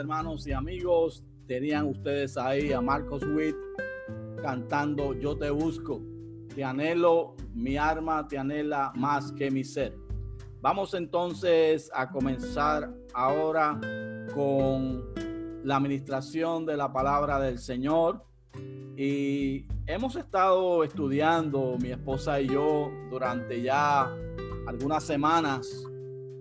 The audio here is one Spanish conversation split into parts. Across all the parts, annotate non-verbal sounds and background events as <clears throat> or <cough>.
hermanos y amigos. Tenían ustedes ahí a Marcos Witt cantando Yo te busco, te anhelo, mi arma te anhela más que mi ser. Vamos entonces a comenzar ahora con la administración de la palabra del Señor. Y hemos estado estudiando, mi esposa y yo, durante ya algunas semanas,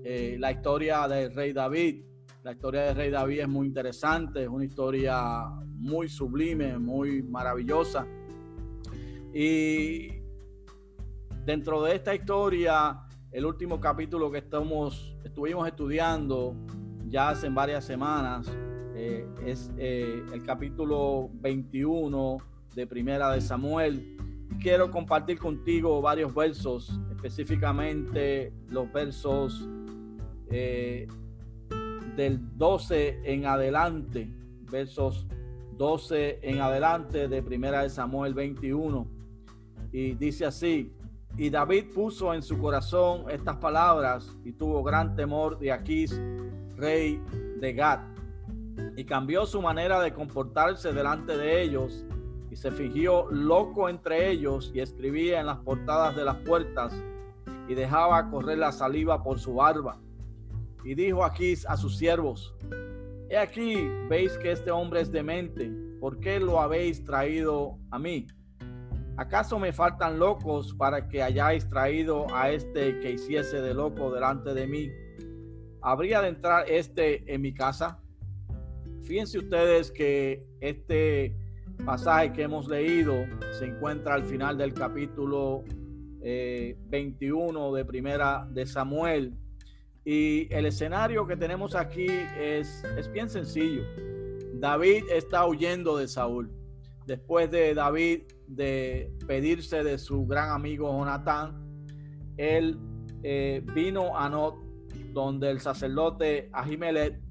eh, la historia del rey David. La historia del rey David es muy interesante, es una historia muy sublime, muy maravillosa. Y dentro de esta historia, el último capítulo que estamos, estuvimos estudiando ya hace varias semanas eh, es eh, el capítulo 21 de Primera de Samuel. Quiero compartir contigo varios versos, específicamente los versos eh, del 12 en adelante, versos 12 en adelante de Primera de Samuel 21. Y dice así, y David puso en su corazón estas palabras y tuvo gran temor de Aquís, rey de Gad, y cambió su manera de comportarse delante de ellos y se fingió loco entre ellos y escribía en las portadas de las puertas y dejaba correr la saliva por su barba. Y dijo Aquís a sus siervos, he aquí, veis que este hombre es demente, ¿por qué lo habéis traído a mí? ¿Acaso me faltan locos para que hayáis traído a este que hiciese de loco delante de mí? ¿Habría de entrar este en mi casa? Fíjense ustedes que este pasaje que hemos leído se encuentra al final del capítulo 21 eh, de Primera de Samuel. Y el escenario que tenemos aquí es, es bien sencillo. David está huyendo de Saúl. Después de David de pedirse de su gran amigo Jonatán, él eh, vino a Not, donde el sacerdote Ahimelech,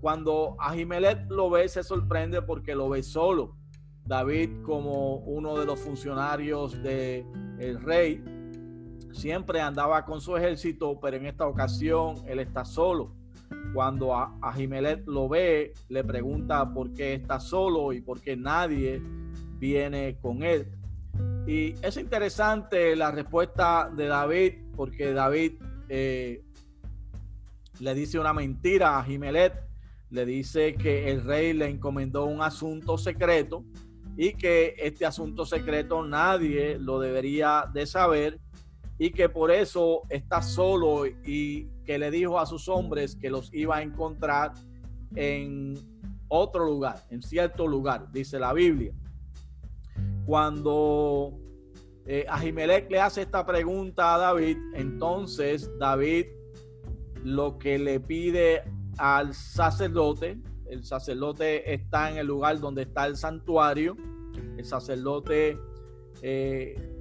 cuando Ahimelech lo ve, se sorprende porque lo ve solo. David, como uno de los funcionarios del el rey, siempre andaba con su ejército, pero en esta ocasión él está solo. Cuando Ahimelech lo ve, le pregunta por qué está solo y por qué nadie viene con él. Y es interesante la respuesta de David, porque David eh, le dice una mentira a Jimelet, le dice que el rey le encomendó un asunto secreto y que este asunto secreto nadie lo debería de saber y que por eso está solo y que le dijo a sus hombres que los iba a encontrar en otro lugar, en cierto lugar, dice la Biblia. Cuando eh, Ahimelech le hace esta pregunta a David, entonces David lo que le pide al sacerdote, el sacerdote está en el lugar donde está el santuario, el sacerdote eh,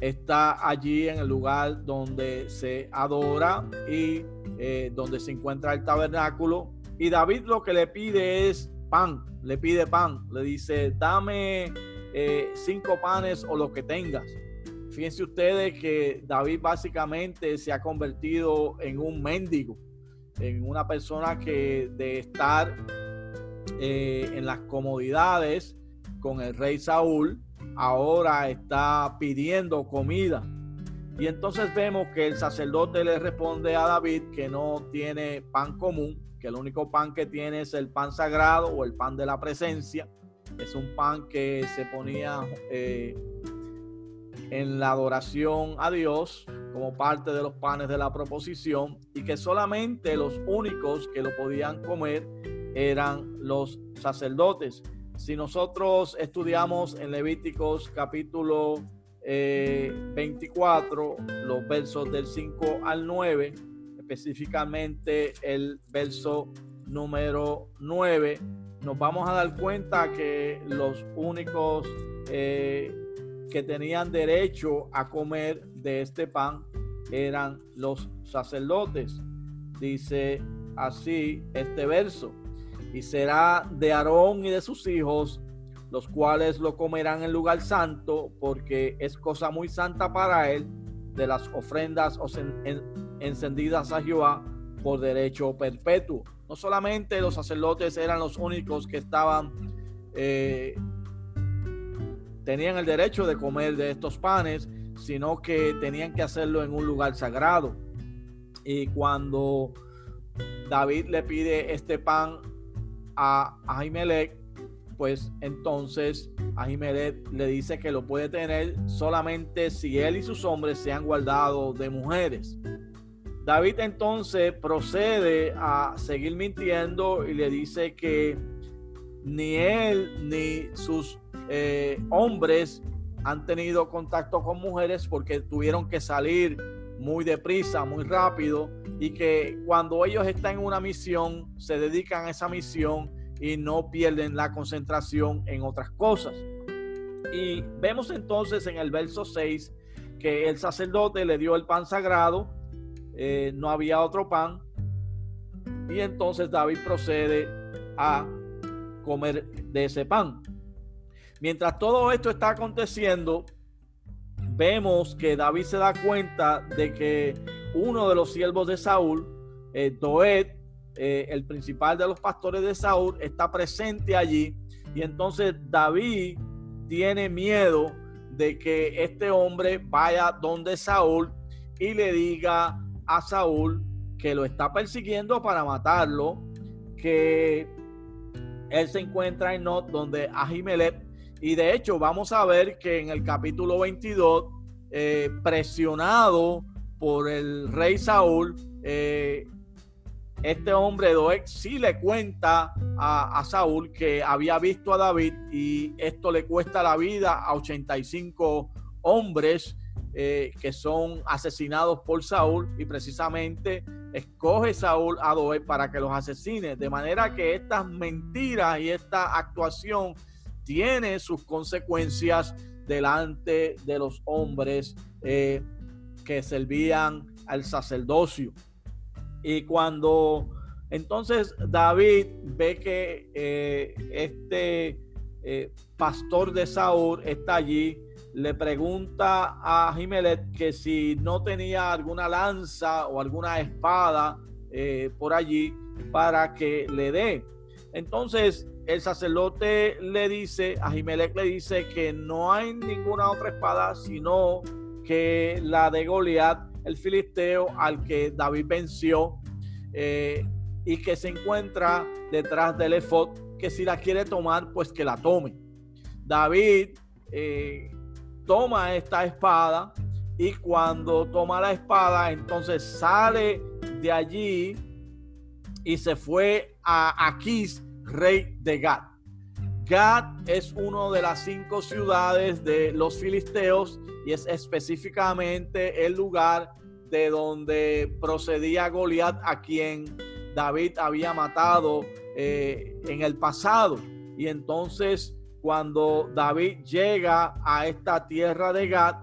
está allí en el lugar donde se adora y eh, donde se encuentra el tabernáculo. Y David lo que le pide es pan, le pide pan, le dice, dame eh, cinco panes o lo que tengas. Fíjense ustedes que David básicamente se ha convertido en un mendigo, en una persona que de estar eh, en las comodidades con el rey Saúl, ahora está pidiendo comida. Y entonces vemos que el sacerdote le responde a David que no tiene pan común, que el único pan que tiene es el pan sagrado o el pan de la presencia es un pan que se ponía eh, en la adoración a Dios como parte de los panes de la proposición y que solamente los únicos que lo podían comer eran los sacerdotes. Si nosotros estudiamos en Levíticos capítulo 24, eh, los versos del 5 al 9, específicamente el verso número 9, nos vamos a dar cuenta que los únicos eh, que tenían derecho a comer de este pan eran los sacerdotes. Dice así este verso, y será de Aarón y de sus hijos, los cuales lo comerán en lugar santo, porque es cosa muy santa para él, de las ofrendas encendidas a Jehová por derecho perpetuo. No solamente los sacerdotes eran los únicos que estaban, eh, tenían el derecho de comer de estos panes, sino que tenían que hacerlo en un lugar sagrado. Y cuando David le pide este pan a Ahimelech, pues entonces Ahimelech le dice que lo puede tener solamente si él y sus hombres se han guardado de mujeres. David entonces procede a seguir mintiendo y le dice que ni él ni sus eh, hombres han tenido contacto con mujeres porque tuvieron que salir muy deprisa, muy rápido y que cuando ellos están en una misión se dedican a esa misión y no pierden la concentración en otras cosas. Y vemos entonces en el verso 6 que el sacerdote le dio el pan sagrado eh, no había otro pan. Y entonces David procede a comer de ese pan. Mientras todo esto está aconteciendo, vemos que David se da cuenta de que uno de los siervos de Saúl, eh, Doed, eh, el principal de los pastores de Saúl, está presente allí. Y entonces David tiene miedo de que este hombre vaya donde Saúl y le diga a Saúl que lo está persiguiendo para matarlo, que él se encuentra en Not, donde Ahimelech, y de hecho vamos a ver que en el capítulo 22, eh, presionado por el rey Saúl, eh, este hombre Doeg sí le cuenta a, Saúl que había visto a David y esto le cuesta la vida a 85 hombres eh, que son asesinados por Saúl y precisamente escoge Saúl a Doeg para que los asesine. De manera que estas mentiras y esta actuación tiene sus consecuencias delante de los hombres eh, que servían al sacerdocio. Y cuando entonces David ve que eh, este pastor de Saúl está allí, le pregunta a Jiménez que si no tenía alguna lanza o alguna espada eh, por allí para que le dé. Entonces el sacerdote le dice, a Jiménez le dice que no hay ninguna otra espada sino que la de Goliat, el filisteo al que David venció eh, y que se encuentra detrás del efod, que si la quiere tomar, pues que la tome. David eh, toma esta espada y cuando toma la espada, entonces sale de allí y se fue a Aquís, rey de Gad. Gad es una de las cinco ciudades de los filisteos y es específicamente el lugar de donde procedía Goliat, a quien David había matado eh, en el pasado. Y entonces cuando David llega a esta tierra de Gad,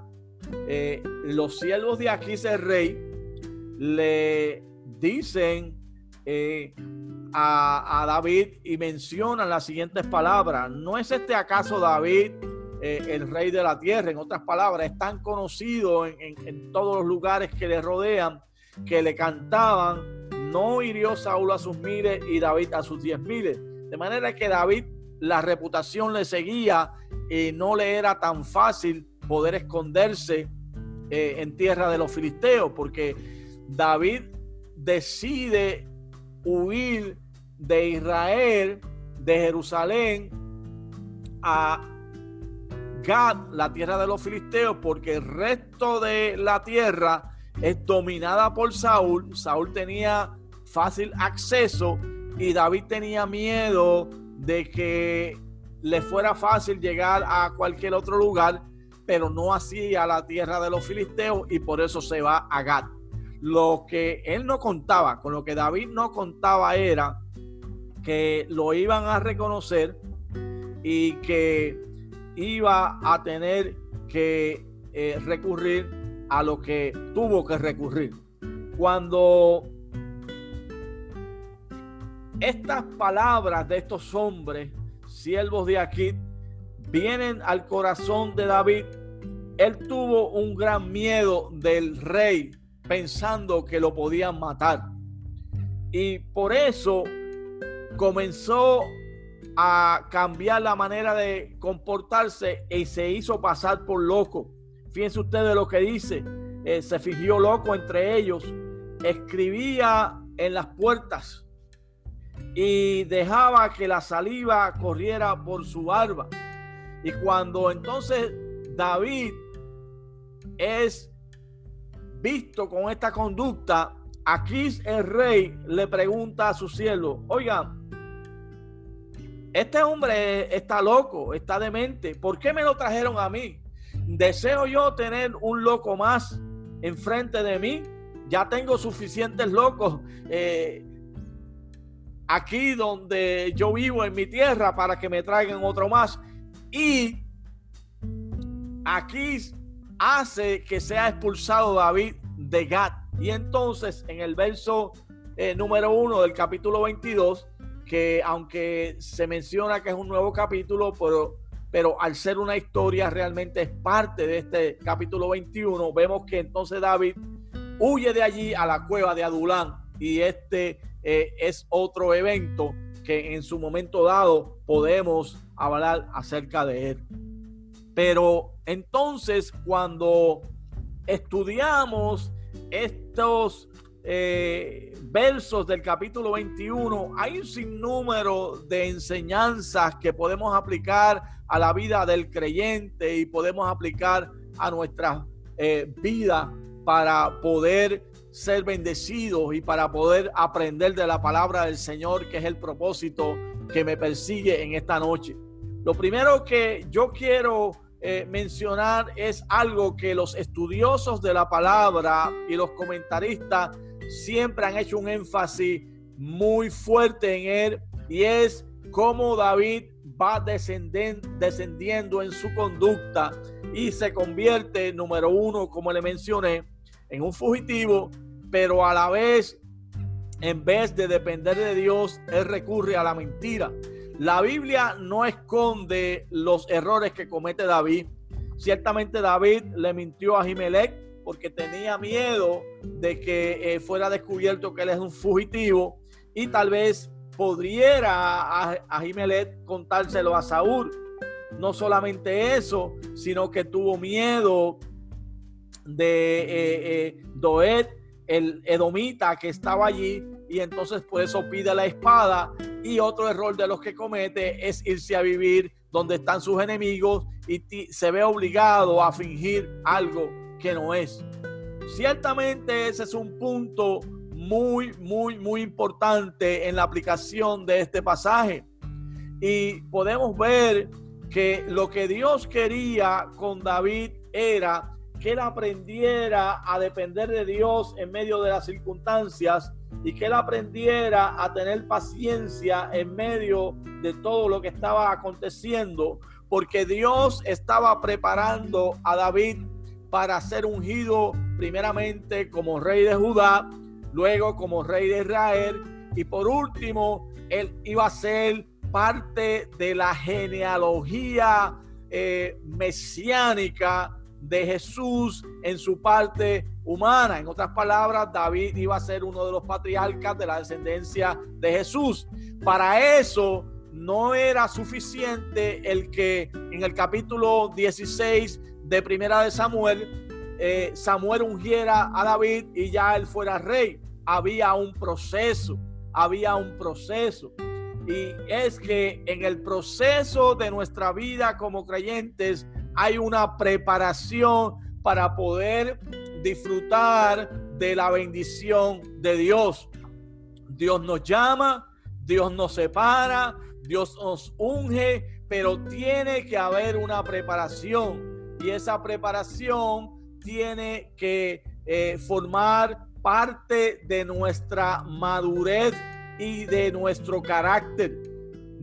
eh, los siervos de Aquís el rey le dicen eh, a, David y mencionan las siguientes palabras. ¿No es este acaso David eh, el rey de la tierra? En otras palabras, es tan conocido en, todos los lugares que le rodean que le cantaban, no hirió Saúl a sus miles y David a sus diez miles. De manera que David la reputación le seguía y no le era tan fácil poder esconderse eh, en tierra de los filisteos, porque David decide huir de Israel, de Jerusalén, a Gad, la tierra de los filisteos, porque el resto de la tierra es dominada por Saúl. Saúl tenía fácil acceso y David tenía miedo de que le fuera fácil llegar a cualquier otro lugar, pero no así a la tierra de los filisteos y por eso se va a Gad. Lo que él no contaba, con lo que David no contaba era que lo iban a reconocer y que iba a tener que eh, recurrir a lo que tuvo que recurrir. Cuando estas palabras de estos hombres, siervos de aquí, vienen al corazón de David. Él tuvo un gran miedo del rey, pensando que lo podían matar. Y por eso comenzó a cambiar la manera de comportarse y se hizo pasar por loco. Fíjense ustedes lo que dice. Eh, se fingió loco entre ellos. Escribía en las puertas y dejaba que la saliva corriera por su barba. Y cuando entonces David es visto con esta conducta, aquí el rey le pregunta a su cielo, oigan, este hombre está loco, está demente, ¿por qué me lo trajeron a mí? ¿Deseo yo tener un loco más enfrente de mí? Ya tengo suficientes locos eh, aquí donde yo vivo en mi tierra para que me traigan otro más. Y aquí hace que sea expulsado David de Gad. Y entonces en el verso eh, número uno del capítulo 22, que aunque se menciona que es un nuevo capítulo, pero, pero al ser una historia realmente es parte de este capítulo 21, vemos que entonces David huye de allí a la cueva de Adulán y este eh, es otro evento que en su momento dado podemos hablar acerca de él. Pero entonces cuando estudiamos estos eh, versos del capítulo 21, hay un sinnúmero de enseñanzas que podemos aplicar a la vida del creyente y podemos aplicar a nuestra eh, vida para poder ser bendecidos y para poder aprender de la palabra del Señor, que es el propósito que me persigue en esta noche. Lo primero que yo quiero eh, mencionar es algo que los estudiosos de la palabra y los comentaristas siempre han hecho un énfasis muy fuerte en él y es cómo David va descendiendo en su conducta y se convierte, número uno, como le mencioné, en un fugitivo, pero a la vez, en vez de depender de Dios, él recurre a la mentira. La Biblia no esconde los errores que comete David. Ciertamente David le mintió a Jimelec porque tenía miedo de que eh, fuera descubierto que él es un fugitivo y tal vez podría a, a contárselo a Saúl. No solamente eso, sino que tuvo miedo de eh, eh, Doed, el edomita que estaba allí, y entonces por eso pide la espada y otro error de los que comete es irse a vivir donde están sus enemigos y se ve obligado a fingir algo que no es. Ciertamente ese es un punto muy, muy, muy importante en la aplicación de este pasaje. Y podemos ver que lo que Dios quería con David era que él aprendiera a depender de Dios en medio de las circunstancias y que él aprendiera a tener paciencia en medio de todo lo que estaba aconteciendo, porque Dios estaba preparando a David para ser ungido primeramente como rey de Judá, luego como rey de Israel y por último él iba a ser parte de la genealogía eh, mesiánica de Jesús en su parte humana. En otras palabras, David iba a ser uno de los patriarcas de la descendencia de Jesús. Para eso no era suficiente el que en el capítulo 16 de Primera de Samuel, eh, Samuel ungiera a David y ya él fuera rey. Había un proceso, había un proceso. Y es que en el proceso de nuestra vida como creyentes, hay una preparación para poder disfrutar de la bendición de Dios. Dios nos llama, Dios nos separa, Dios nos unge, pero tiene que haber una preparación y esa preparación tiene que eh, formar parte de nuestra madurez y de nuestro carácter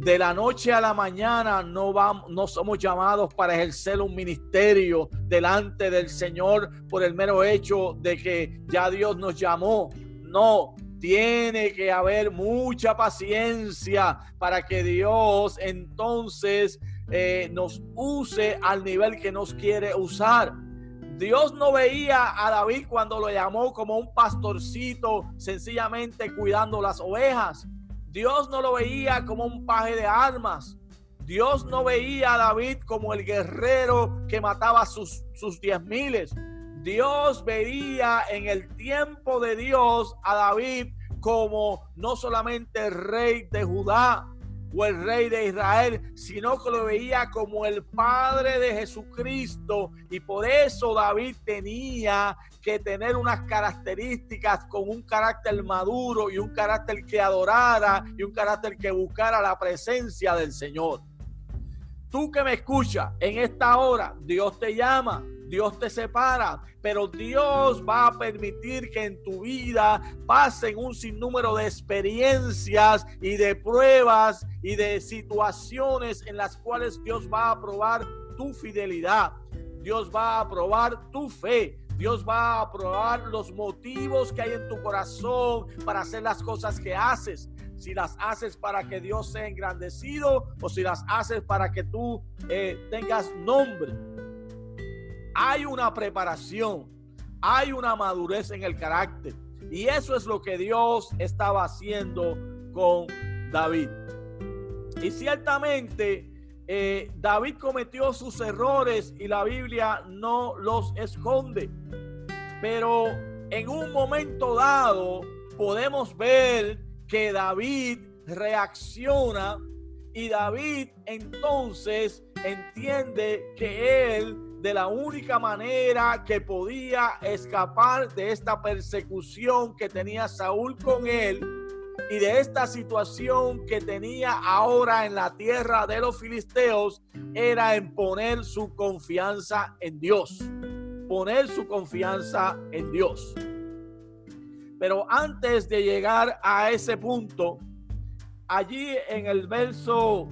de la noche a la mañana no, vamos, no somos llamados para ejercer un ministerio delante del Señor por el mero hecho de que ya Dios nos llamó. No, tiene que haber mucha paciencia para que Dios entonces eh, nos use al nivel que nos quiere usar. Dios no veía a David cuando lo llamó como un pastorcito, sencillamente cuidando las ovejas. Dios no lo veía como un paje de armas. Dios no veía a David como el guerrero que mataba sus, sus diez miles. Dios veía en el tiempo de Dios a David como no solamente rey de Judá, o el rey de Israel, sino que lo veía como el Padre de Jesucristo. Y por eso David tenía que tener unas características con un carácter maduro y un carácter que adorara y un carácter que buscara la presencia del Señor. Tú que me escuchas en esta hora, Dios te llama Dios te separa, pero Dios va a permitir que en tu vida pasen un sinnúmero de experiencias y de pruebas y de situaciones en las cuales Dios va a probar tu fidelidad. Dios va a probar tu fe. Dios va a probar los motivos que hay en tu corazón para hacer las cosas que haces. Si las haces para que Dios sea engrandecido o si las haces para que tú eh, tengas nombre hay una preparación, hay una madurez en el carácter. Y eso es lo que Dios estaba haciendo con David. Y ciertamente eh, David cometió sus errores y la Biblia no los esconde. Pero en un momento dado podemos ver que David reacciona y David entonces entiende que él de la única manera que podía escapar de esta persecución que tenía Saúl con él y de esta situación que tenía ahora en la tierra de los filisteos era en poner su confianza en Dios. Poner su confianza en Dios. Pero antes de llegar a ese punto, allí en el verso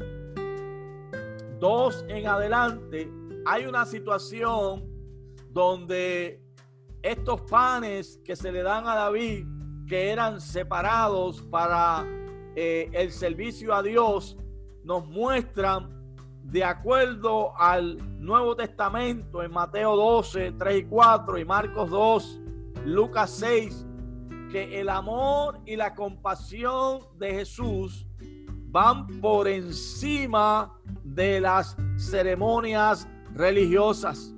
2 en adelante, hay una situación donde estos panes que se le dan a David, que eran separados para eh, el servicio a Dios, nos muestran de acuerdo al Nuevo Testamento en Mateo 12, 3 y 4 y Marcos 2, Lucas 6, que el amor y la compasión de Jesús van por encima de las ceremonias religiosas.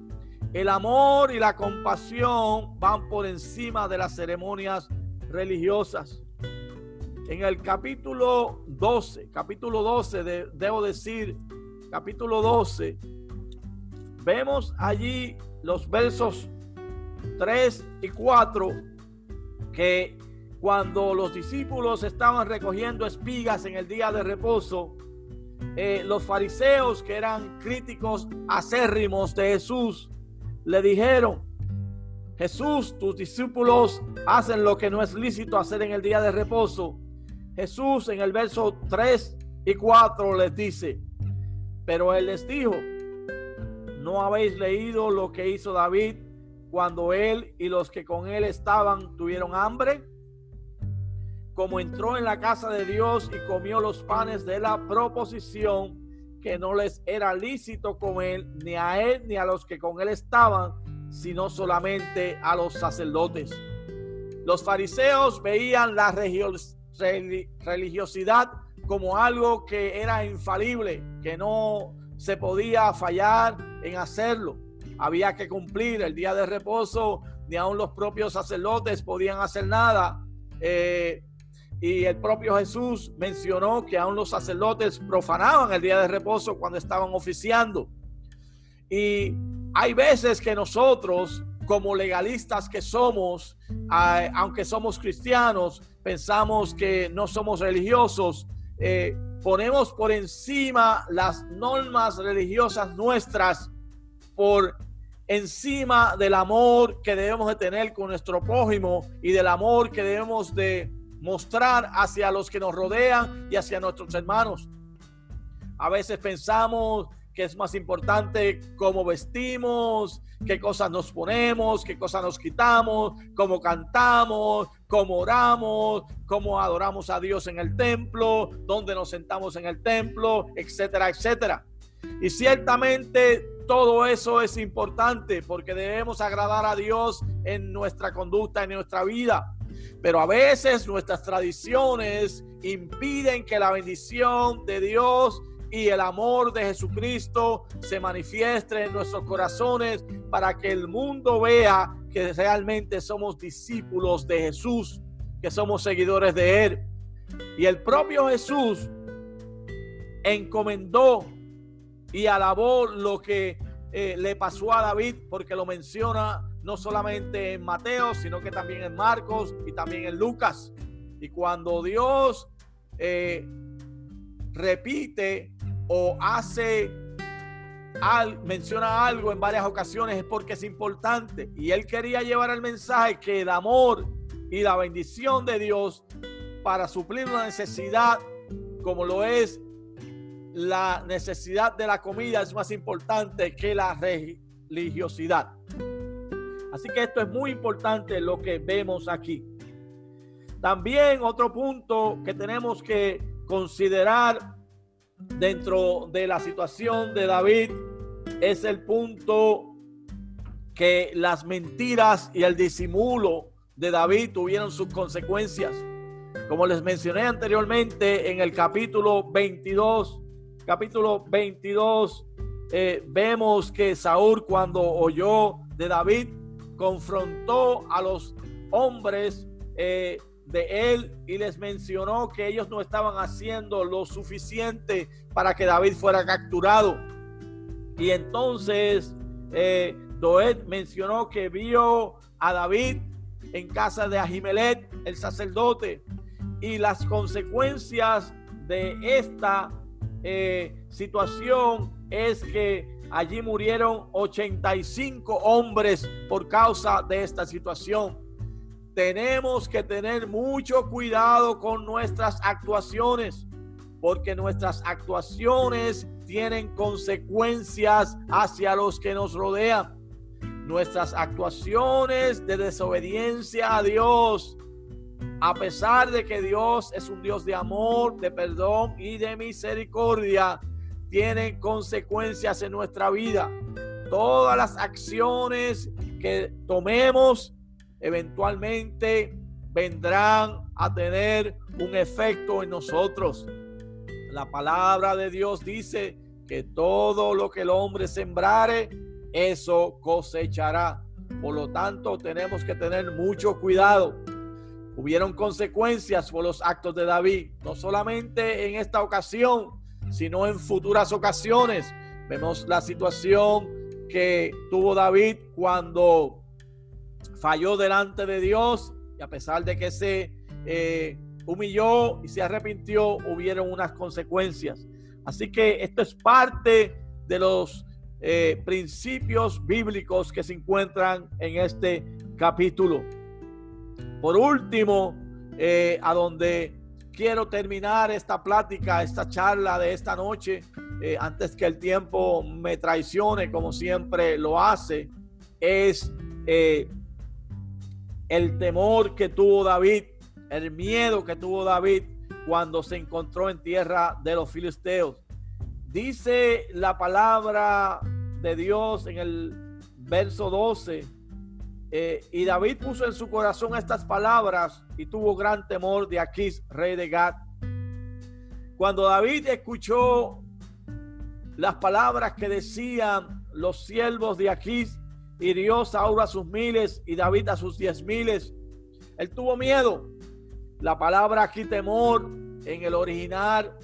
El amor y la compasión van por encima de las ceremonias religiosas. En el capítulo 12, capítulo 12, debo decir, capítulo 12, vemos allí los versos 3 y 4 que cuando los discípulos estaban recogiendo espigas en el día de reposo, eh, los fariseos que eran críticos acérrimos de Jesús le dijeron, Jesús, tus discípulos hacen lo que no es lícito hacer en el día de reposo. Jesús en el verso 3 y 4 les dice, pero él les dijo, ¿no habéis leído lo que hizo David cuando él y los que con él estaban tuvieron hambre? Como entró en la casa de Dios y comió los panes de la proposición, que no les era lícito comer ni a él ni a los que con él estaban, sino solamente a los sacerdotes. Los fariseos veían la religiosidad como algo que era infalible, que no se podía fallar en hacerlo. Había que cumplir el día de reposo, ni aun los propios sacerdotes podían hacer nada. Eh, y el propio Jesús mencionó que aún los sacerdotes profanaban el día de reposo cuando estaban oficiando. Y hay veces que nosotros, como legalistas que somos, aunque somos cristianos, pensamos que no somos religiosos, eh, ponemos por encima las normas religiosas nuestras por encima del amor que debemos de tener con nuestro prójimo y del amor que debemos de mostrar hacia los que nos rodean y hacia nuestros hermanos. A veces pensamos que es más importante cómo vestimos, qué cosas nos ponemos, qué cosas nos quitamos, cómo cantamos, cómo oramos, cómo adoramos a Dios en el templo, dónde nos sentamos en el templo, etcétera, etcétera. Y ciertamente todo eso es importante porque debemos agradar a Dios en nuestra conducta, en nuestra vida. Pero a veces nuestras tradiciones impiden que la bendición de Dios y el amor de Jesucristo se manifieste en nuestros corazones para que el mundo vea que realmente somos discípulos de Jesús, que somos seguidores de Él. Y el propio Jesús encomendó y alabó lo que eh, le pasó a David, porque lo menciona no solamente en Mateo, sino que también en Marcos y también en Lucas. Y cuando Dios eh, repite o hace al, menciona algo en varias ocasiones es porque es importante. Y él quería llevar el mensaje que el amor y la bendición de Dios para suplir una necesidad como lo es la necesidad de la comida es más importante que la religiosidad. Así que esto es muy importante lo que vemos aquí. También otro punto que tenemos que considerar dentro de la situación de David es el punto que las mentiras y el disimulo de David tuvieron sus consecuencias. Como les mencioné anteriormente en el capítulo 22, capítulo 22, eh, vemos que Saúl cuando oyó de David confrontó a los hombres eh, de él y les mencionó que ellos no estaban haciendo lo suficiente para que David fuera capturado. Y entonces eh, Doed mencionó que vio a David en casa de Ahimelech, el sacerdote, y las consecuencias de esta eh, situación es que allí murieron 85 hombres por causa de esta situación tenemos que tener mucho cuidado con nuestras actuaciones, porque nuestras actuaciones tienen consecuencias hacia los que nos rodean. Nuestras actuaciones de desobediencia a Dios, a pesar de que Dios es un Dios de amor, de perdón y de misericordia, tienen consecuencias en nuestra vida. Todas las acciones que tomemos eventualmente vendrán a tener un efecto en nosotros. La palabra de Dios dice que todo lo que el hombre sembrare, eso cosechará. Por lo tanto, tenemos que tener mucho cuidado. Hubieron consecuencias por los actos de David, no solamente en esta ocasión, sino en futuras ocasiones. Vemos la situación que tuvo David cuando falló delante de Dios y a pesar de que se eh, humilló y se arrepintió, hubieron unas consecuencias. Así que esto es parte de los eh, principios bíblicos que se encuentran en este capítulo. Por último, eh, a donde quiero terminar esta plática, esta charla de esta noche, antes que el tiempo me traicione, como siempre lo hace, es el temor que tuvo David, el miedo que tuvo David cuando se encontró en tierra de los filisteos. Dice la palabra de Dios en el verso 12, eh, y David puso en su corazón estas palabras y tuvo gran temor de Aquís, rey de Gad. Cuando David escuchó las palabras que decían los siervos de Aquís, hirió Saúl a sus miles y David a sus diez miles. Él tuvo miedo. La palabra aquí temor en el original,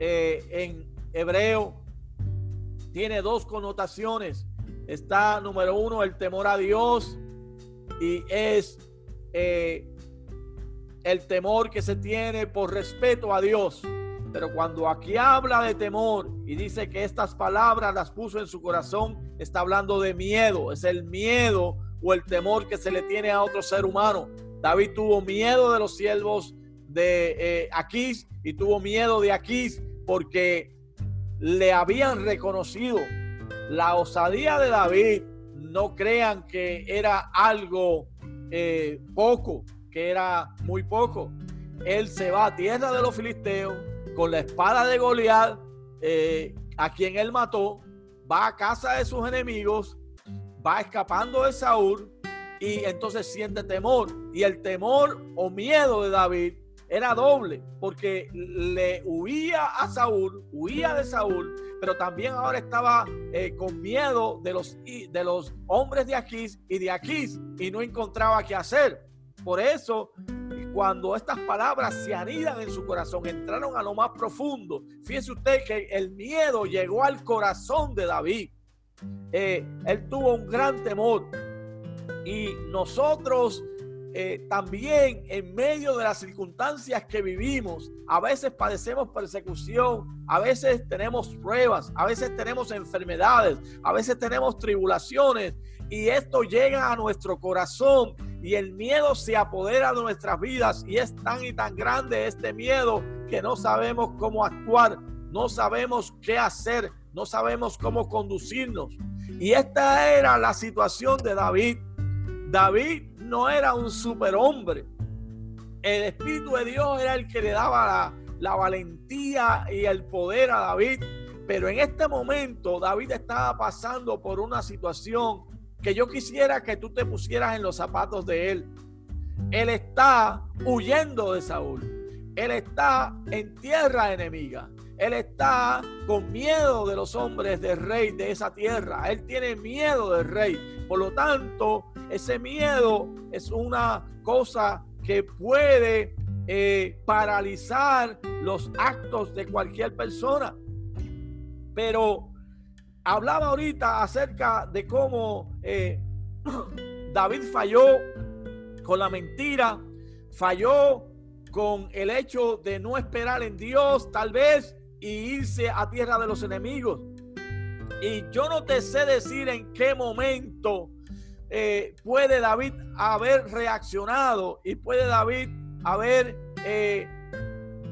eh, en hebreo, tiene dos connotaciones. Está número uno el temor a Dios y es eh, el temor que se tiene por respeto a Dios. Pero cuando aquí habla de temor y dice que estas palabras las puso en su corazón, está hablando de miedo. Es el miedo o el temor que se le tiene a otro ser humano. David tuvo miedo de los siervos de eh, Aquís y tuvo miedo de Aquís porque le habían reconocido la osadía de David. No crean que era algo eh, poco, que era muy poco. Él se va a tierra de los filisteos con la espada de Goliat, eh, a quien él mató, va a casa de sus enemigos, va escapando de Saúl y entonces siente temor. Y el temor o miedo de David era doble, porque le huía a Saúl, huía de Saúl, pero también ahora estaba eh, con miedo de los, de los hombres de Aquís y de Aquís y no encontraba qué hacer. Por eso, cuando estas palabras se anidan en su corazón, entraron a lo más profundo. Fíjese usted que el miedo llegó al corazón de David. Eh, él tuvo un gran temor. Y nosotros eh, también en medio de las circunstancias que vivimos, a veces padecemos persecución, a veces tenemos pruebas, a veces tenemos enfermedades, a veces tenemos tribulaciones y esto llega a nuestro corazón y el miedo se apodera de nuestras vidas y es tan y tan grande este miedo que no sabemos cómo actuar, no sabemos qué hacer, no sabemos cómo conducirnos. Y esta era la situación de David. David no era un superhombre. El Espíritu de Dios era el que le daba la, valentía y el poder a David. Pero en este momento David estaba pasando por una situación que yo quisiera que tú te pusieras en los zapatos de él. Él está huyendo de Saúl. Él está en tierra enemiga. Él está con miedo de los hombres del rey de esa tierra. Él tiene miedo del rey. Por lo tanto, ese miedo es una cosa que puede eh, paralizar los actos de cualquier persona. Pero hablaba ahorita acerca de cómo eh, <clears throat> David falló con la mentira, falló con el hecho de no esperar en Dios, tal vez, y irse a tierra de los enemigos. Y yo no te sé decir en qué momento eh, puede David haber reaccionado y puede David haber eh,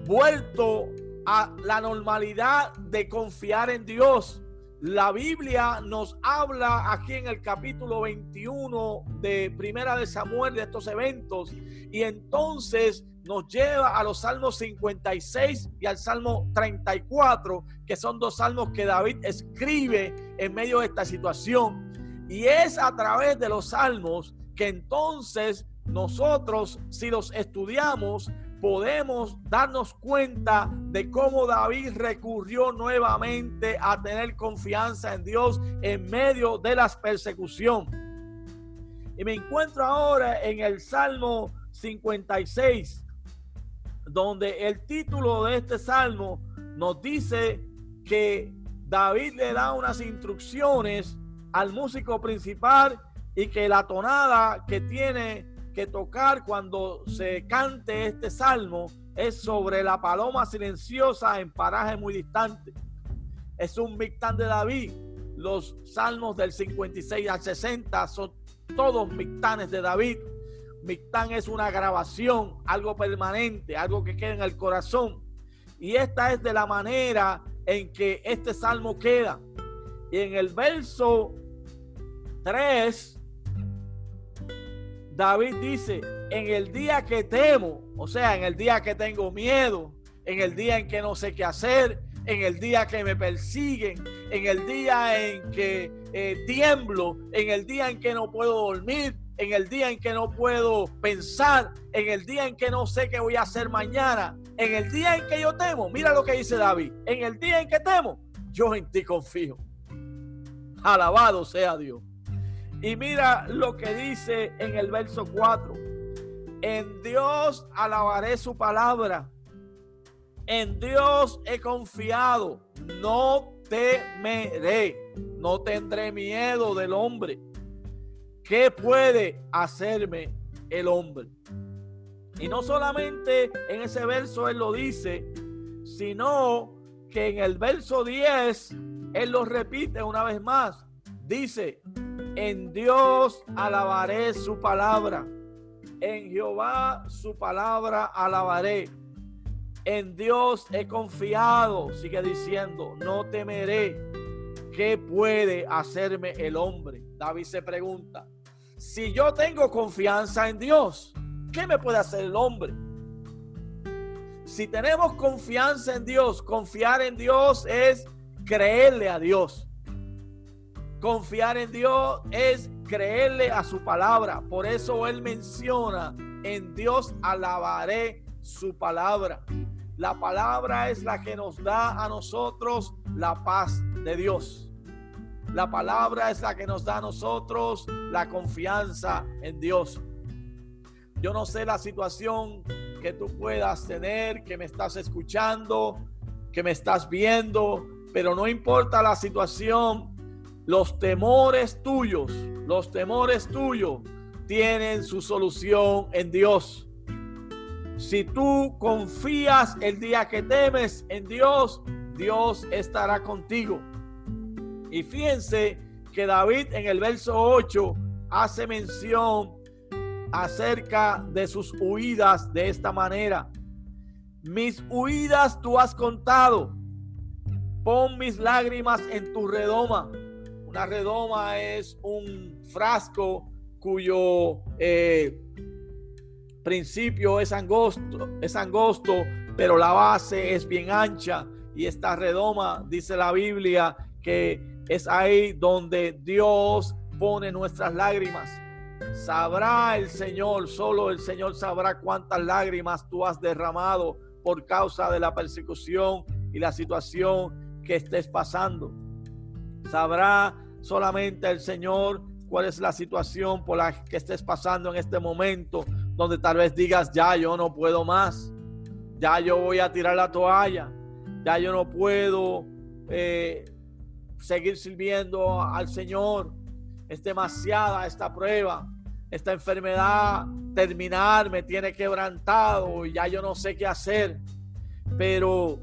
vuelto a la normalidad de confiar en Dios. La Biblia nos habla aquí en el capítulo 21 de Primera de Samuel de estos eventos y entonces nos lleva a los salmos 56 y al salmo 34, que son dos salmos que David escribe en medio de esta situación. Y es a través de los salmos que entonces nosotros, si los estudiamos, podemos darnos cuenta de cómo David recurrió nuevamente a tener confianza en Dios en medio de las persecución. Y me encuentro ahora en el Salmo 56, donde el título de este salmo nos dice que David le da unas instrucciones al músico principal y que la tonada que tiene que tocar cuando se cante este salmo es sobre la paloma silenciosa en paraje muy distante. Es un mictán de David. Los salmos del 56 al 60 son todos mictanes de David. Mictán es una grabación, algo permanente, algo que queda en el corazón. Y esta es de la manera en que este salmo queda. Y en el verso 3, David dice, en el día que temo, o sea, en el día que tengo miedo, en el día en que no sé qué hacer, en el día que me persiguen, en el día en que eh, tiemblo, en el día en que no puedo dormir, en el día en que no puedo pensar, en el día en que no sé qué voy a hacer mañana, en el día en que yo temo, mira lo que dice David, en el día en que temo, yo en ti confío. Alabado sea Dios. Y mira lo que dice en el verso 4. En Dios alabaré su palabra. En Dios he confiado. No temeré. No tendré miedo del hombre ¿Qué puede hacerme el hombre? Y no solamente en ese verso él lo dice, sino que en el verso 10 él lo repite una vez más. Dice, en Dios alabaré su palabra, en Jehová su palabra alabaré. En Dios he confiado, sigue diciendo, no temeré. ¿Qué puede hacerme el hombre? David se pregunta, si yo tengo confianza en Dios, ¿qué me puede hacer el hombre? Si tenemos confianza en Dios, confiar en Dios es creerle a Dios. Confiar en Dios es creerle a su palabra. Por eso Él menciona, en Dios alabaré su palabra. La palabra es la que nos da a nosotros la paz de Dios. La palabra es la que nos da a nosotros la confianza en Dios. Yo no sé la situación que tú puedas tener, que me estás escuchando, que me estás viendo, pero no importa la situación, los temores tuyos, los temores tuyos tienen su solución en Dios. Si tú confías el día que temes en Dios, Dios estará contigo. Y fíjense que David en el verso 8 hace mención acerca de sus huidas de esta manera. Mis huidas tú has contado. Pon mis lágrimas en tu redoma. Una redoma es un frasco cuyo eh, principio es angosto, es angosto, pero la base es bien ancha. Y esta redoma, dice la Biblia, que es ahí donde Dios pone nuestras lágrimas. Sabrá el Señor, solo el Señor sabrá cuántas lágrimas tú has derramado por causa de la persecución y la situación que estés pasando. Sabrá solamente el Señor cuál es la situación por la que estés pasando en este momento, donde tal vez digas, ya yo no puedo más, ya yo voy a tirar la toalla, ya yo no puedo eh, seguir sirviendo al Señor. Es demasiada esta prueba esta enfermedad terminar, me tiene quebrantado y ya yo no sé qué hacer. Pero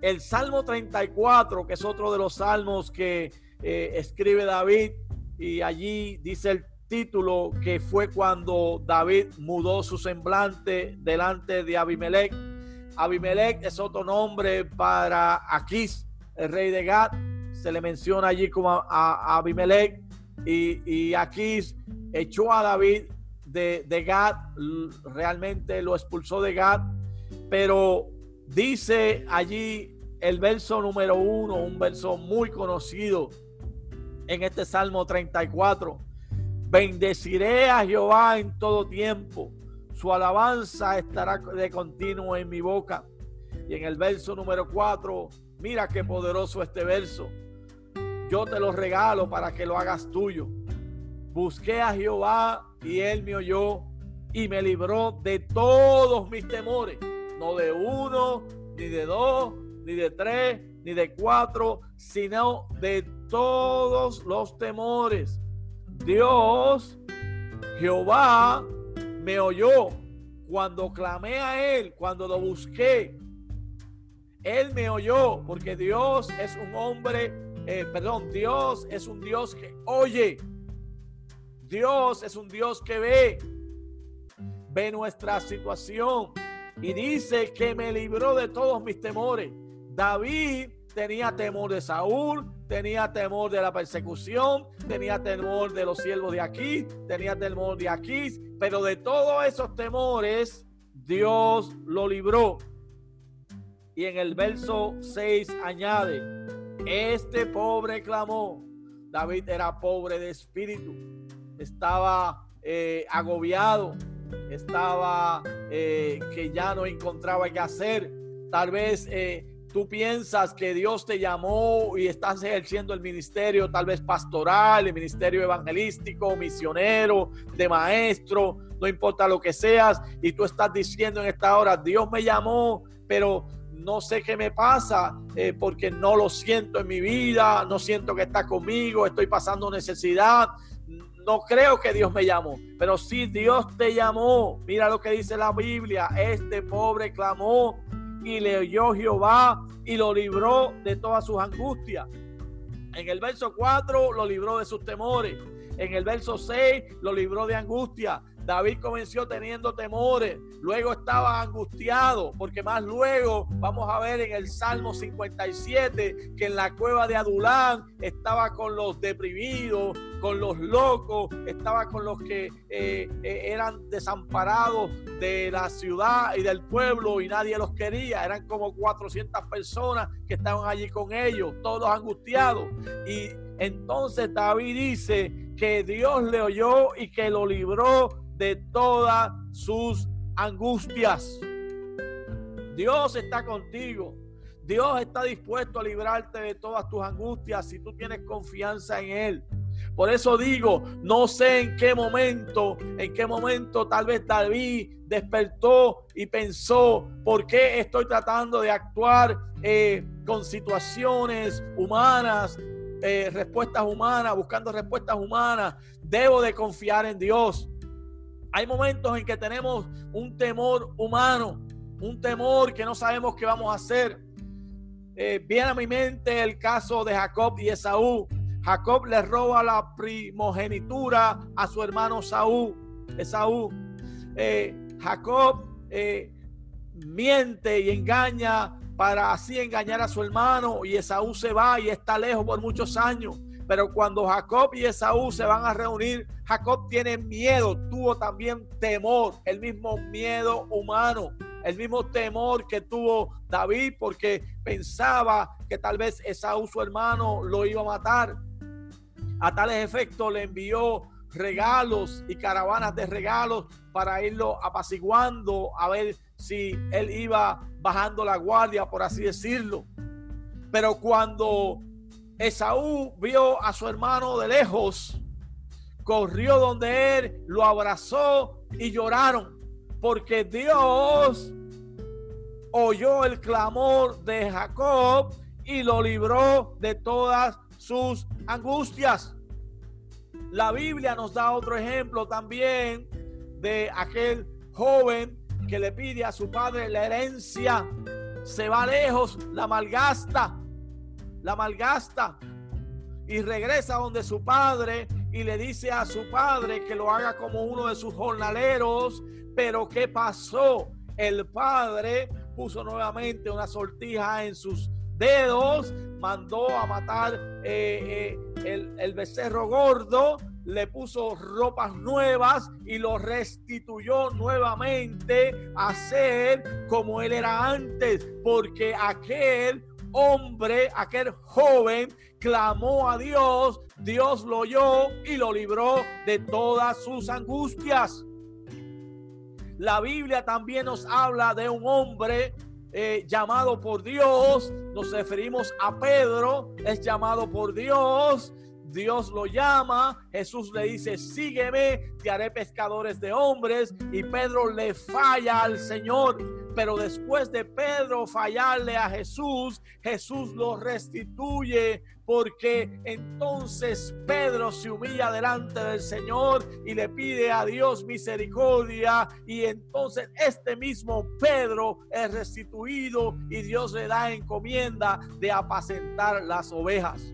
el Salmo 34, que es otro de los salmos que eh, escribe David, y allí dice el título que fue cuando David mudó su semblante delante de Abimelech. Abimelech es otro nombre para Aquís, el rey de Gad. Se le menciona allí como a, Abimelech. Y, y echó a David de, de Gad, realmente lo expulsó de Gad, pero dice allí el verso número uno, un verso muy conocido en este Salmo 34. Bendeciré a Jehová en todo tiempo, su alabanza estará de continuo en mi boca. Y en el verso número 4, mira qué poderoso este verso. Yo te lo regalo para que lo hagas tuyo. Busqué a Jehová y él me oyó y me libró de todos mis temores. No de uno, ni de dos, ni de tres, ni de cuatro, sino de todos los temores. Dios, Jehová, me oyó cuando clamé a Él, cuando lo busqué. Él me oyó porque Dios es un hombre, eh, perdón, Dios es un Dios que oye. Dios es un Dios que ve, ve nuestra situación y dice que me libró de todos mis temores. David tenía temor de Saúl, tenía temor de la persecución, tenía temor de los siervos de aquí, tenía temor de aquí, pero de todos esos temores Dios lo libró. Y en el verso 6 añade, este pobre clamó, David era pobre de espíritu estaba eh, agobiado, estaba eh, que ya no encontraba qué hacer. Tal vez eh, tú piensas que Dios te llamó y estás ejerciendo el ministerio, tal vez pastoral, el ministerio evangelístico, misionero, de maestro, no importa lo que seas, y tú estás diciendo en esta hora, Dios me llamó, pero no sé qué me pasa porque no lo siento en mi vida, no siento que está conmigo, estoy pasando necesidad, no creo que Dios me llamó, pero si Dios te llamó. Mira lo que dice la Biblia. Este pobre clamó y le oyó Jehová y lo libró de todas sus angustias. En el verso 4 lo libró de sus temores. en el verso 6 lo libró de angustia. David comenzó teniendo temores, luego estaba angustiado, porque más luego vamos a ver en el Salmo 57 que en la cueva de Adulán estaba con los deprimidos, con los locos, estaba con los que eh, eh, eran desamparados de la ciudad y del pueblo y nadie los quería. Eran como 400 personas que estaban allí con ellos, todos angustiados. Y entonces David dice que Dios le oyó y que lo libró de todas sus angustias. Dios está contigo. Dios está dispuesto a librarte de todas tus angustias si tú tienes confianza en Él. Por eso digo, no sé en qué momento, en qué momento tal vez David despertó y pensó, ¿por qué estoy tratando de actuar eh, con situaciones humanas, eh, respuestas humanas, buscando respuestas humanas? Debo de confiar en Dios. Hay momentos en que tenemos un temor humano, un temor que no sabemos qué vamos a hacer. Eh, viene a mi mente el caso de Jacob y Esaú. Jacob le roba la primogenitura a su hermano Saúl, Esaú. Eh, Jacob eh, miente y engaña para así engañar a su hermano y Esaú se va y está lejos por muchos años. Pero cuando Jacob y Esaú se van a reunir, Jacob tiene miedo, tuvo también temor, el mismo miedo humano, el mismo temor que tuvo David porque pensaba que tal vez Esaú, su hermano, lo iba a matar. A tales efectos le envió regalos y caravanas de regalos para irlo apaciguando, a ver si él iba bajando la guardia, por así decirlo. Pero cuando Esaú vio a su hermano de lejos, corrió donde él, lo abrazó y lloraron, porque Dios oyó el clamor de Jacob y lo libró de todas sus angustias. La Biblia nos da otro ejemplo también de aquel joven que le pide a su padre la herencia, se va lejos, la malgasta la malgasta y regresa donde su padre y le dice a su padre que lo haga como uno de sus jornaleros. Pero ¿qué pasó? El padre puso nuevamente una sortija en sus dedos, mandó a matar eh, eh, el, el becerro gordo, le puso ropas nuevas y lo restituyó nuevamente a ser como él era antes, porque aquel hombre, aquel joven, clamó a Dios, Dios lo oyó y lo libró de todas sus angustias. La Biblia también nos habla de un hombre eh, llamado por Dios, nos referimos a Pedro, es llamado por Dios, Dios lo llama, Jesús le dice, sígueme, te haré pescadores de hombres, y Pedro le falla al Señor. Pero después de Pedro fallarle a Jesús, Jesús lo restituye porque entonces Pedro se humilla delante del Señor y le pide a Dios misericordia y entonces este mismo Pedro es restituido y Dios le da encomienda de apacentar las ovejas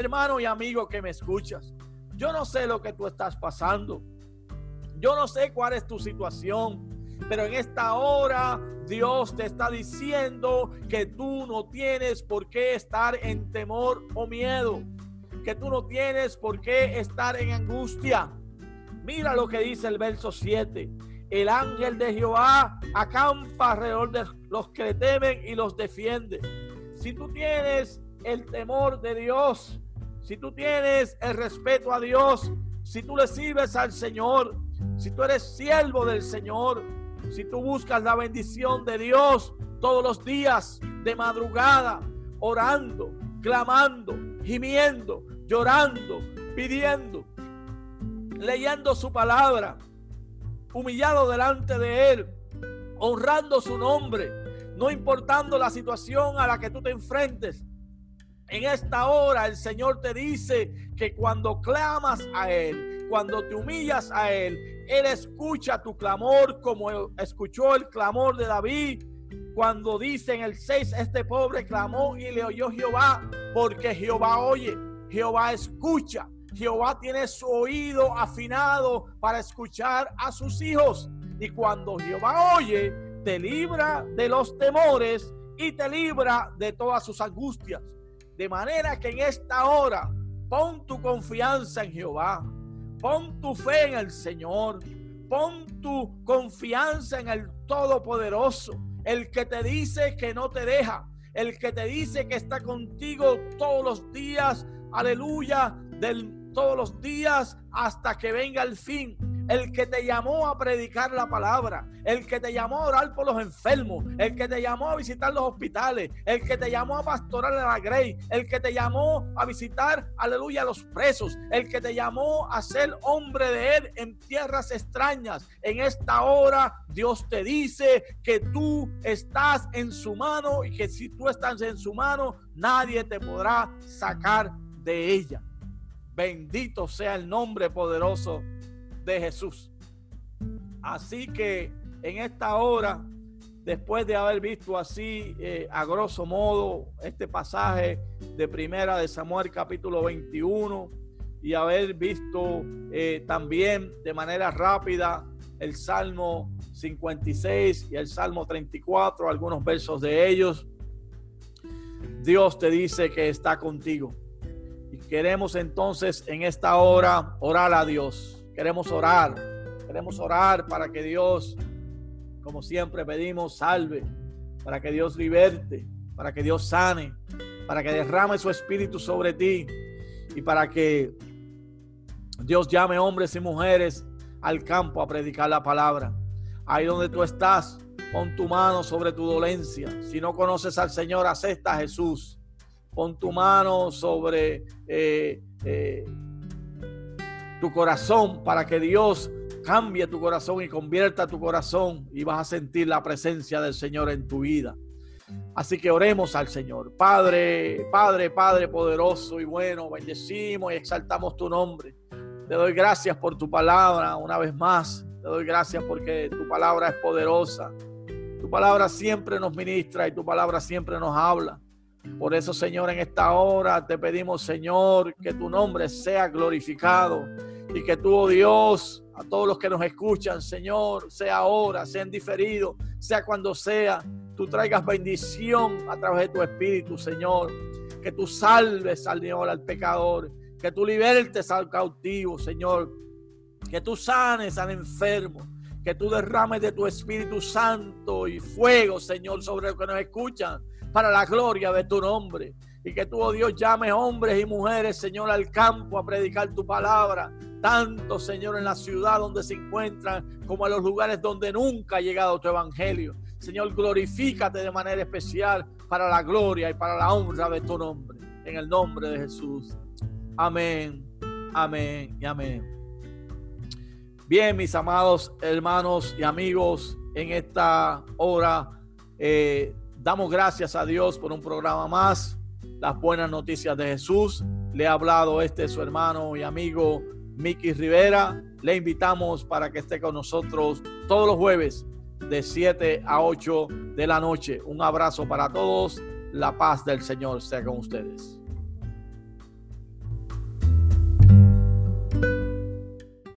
hermano y amigo que me escuchas, yo no sé lo que tú estás pasando. Yo no sé cuál es tu situación. Pero en esta hora Dios te está diciendo que tú no tienes por qué estar en temor o miedo. Que tú no tienes por qué estar en angustia. Mira lo que dice el verso 7. El ángel de Jehová acampa alrededor de los que temen y los defiende. Si tú tienes el temor de Dios, si tú tienes el respeto a Dios, si tú le sirves al Señor, si tú eres siervo del Señor, si tú buscas la bendición de Dios todos los días de madrugada, orando, clamando, gimiendo, llorando, pidiendo, leyendo su palabra, humillado delante de Él, honrando su nombre, no importando la situación a la que tú te enfrentes, en esta hora el Señor te dice que cuando clamas a Él, cuando te humillas a Él, Él escucha tu clamor como escuchó el clamor de David. Cuando dice en el 6, este pobre clamó y le oyó Jehová, porque Jehová oye, Jehová escucha, Jehová tiene su oído afinado para escuchar a sus hijos. Y cuando Jehová oye, te libra de los temores y te libra de todas sus angustias. De manera que en esta hora pon tu confianza en Jehová, pon tu fe en el Señor, pon tu confianza en el Todopoderoso, el que te dice que no te deja, el que te dice que está contigo todos los días, aleluya, del, todos los días hasta que venga el fin el que te llamó a predicar la palabra, el que te llamó a orar por los enfermos, el que te llamó a visitar los hospitales, el que te llamó a pastorar a la grey, el que te llamó a visitar, aleluya, a los presos, el que te llamó a ser hombre de él en tierras extrañas. En esta hora Dios te dice que tú estás en su mano y que si tú estás en su mano, nadie te podrá sacar de ella. Bendito sea el nombre poderoso Jesús. Así que en esta hora, después de haber visto así eh, a grosso modo este pasaje de primera de Samuel capítulo 21 y haber visto eh, también de manera rápida el Salmo 56 y el Salmo 34, algunos versos de ellos, Dios te dice que está contigo. Y queremos entonces en esta hora orar a Dios Queremos orar, queremos orar para que Dios, como siempre pedimos, salve, para que Dios liberte, para que Dios sane, para que derrame su espíritu sobre ti y para que Dios llame hombres y mujeres al campo a predicar la palabra. Ahí donde tú estás, pon tu mano sobre tu dolencia. Si no conoces al Señor, acepta a Jesús. Pon tu mano sobre eh, eh, tu corazón para que Dios cambie tu corazón y convierta tu corazón y vas a sentir la presencia del Señor en tu vida. Así que oremos al Señor. Padre, Padre, Padre poderoso y bueno, bendecimos y exaltamos tu nombre. Te doy gracias por tu palabra una vez más. Te doy gracias porque tu palabra es poderosa. Tu palabra siempre nos ministra y tu palabra siempre nos habla. Por eso, Señor, en esta hora te pedimos, Señor, que tu nombre sea glorificado y que tú, oh Dios, a todos los que nos escuchan, Señor, sea ahora, sea en diferido, sea cuando sea, tú traigas bendición a través de tu Espíritu, Señor. Que tú salves, Señor, al pecador, que tú libertes al cautivo, Señor. Que tú sanes al enfermo, que tú derrames de tu Espíritu Santo y fuego, Señor, sobre los que nos escuchan para la gloria de tu nombre. Y que tú, oh Dios, llames hombres y mujeres, Señor, al campo a predicar tu palabra. Tanto, Señor, en la ciudad donde se encuentran, como en los lugares donde nunca ha llegado tu evangelio. Señor, glorifícate de manera especial para la gloria y para la honra de tu nombre. En el nombre de Jesús. Amén, amén y amén. Bien, mis amados hermanos y amigos, en esta hora eh, Damos gracias a Dios por un programa más, las buenas noticias de Jesús. Le ha hablado este su hermano y amigo Miki Rivera. Le invitamos para que esté con nosotros todos los jueves de 7 a 8 de la noche. Un abrazo para todos. La paz del Señor sea con ustedes.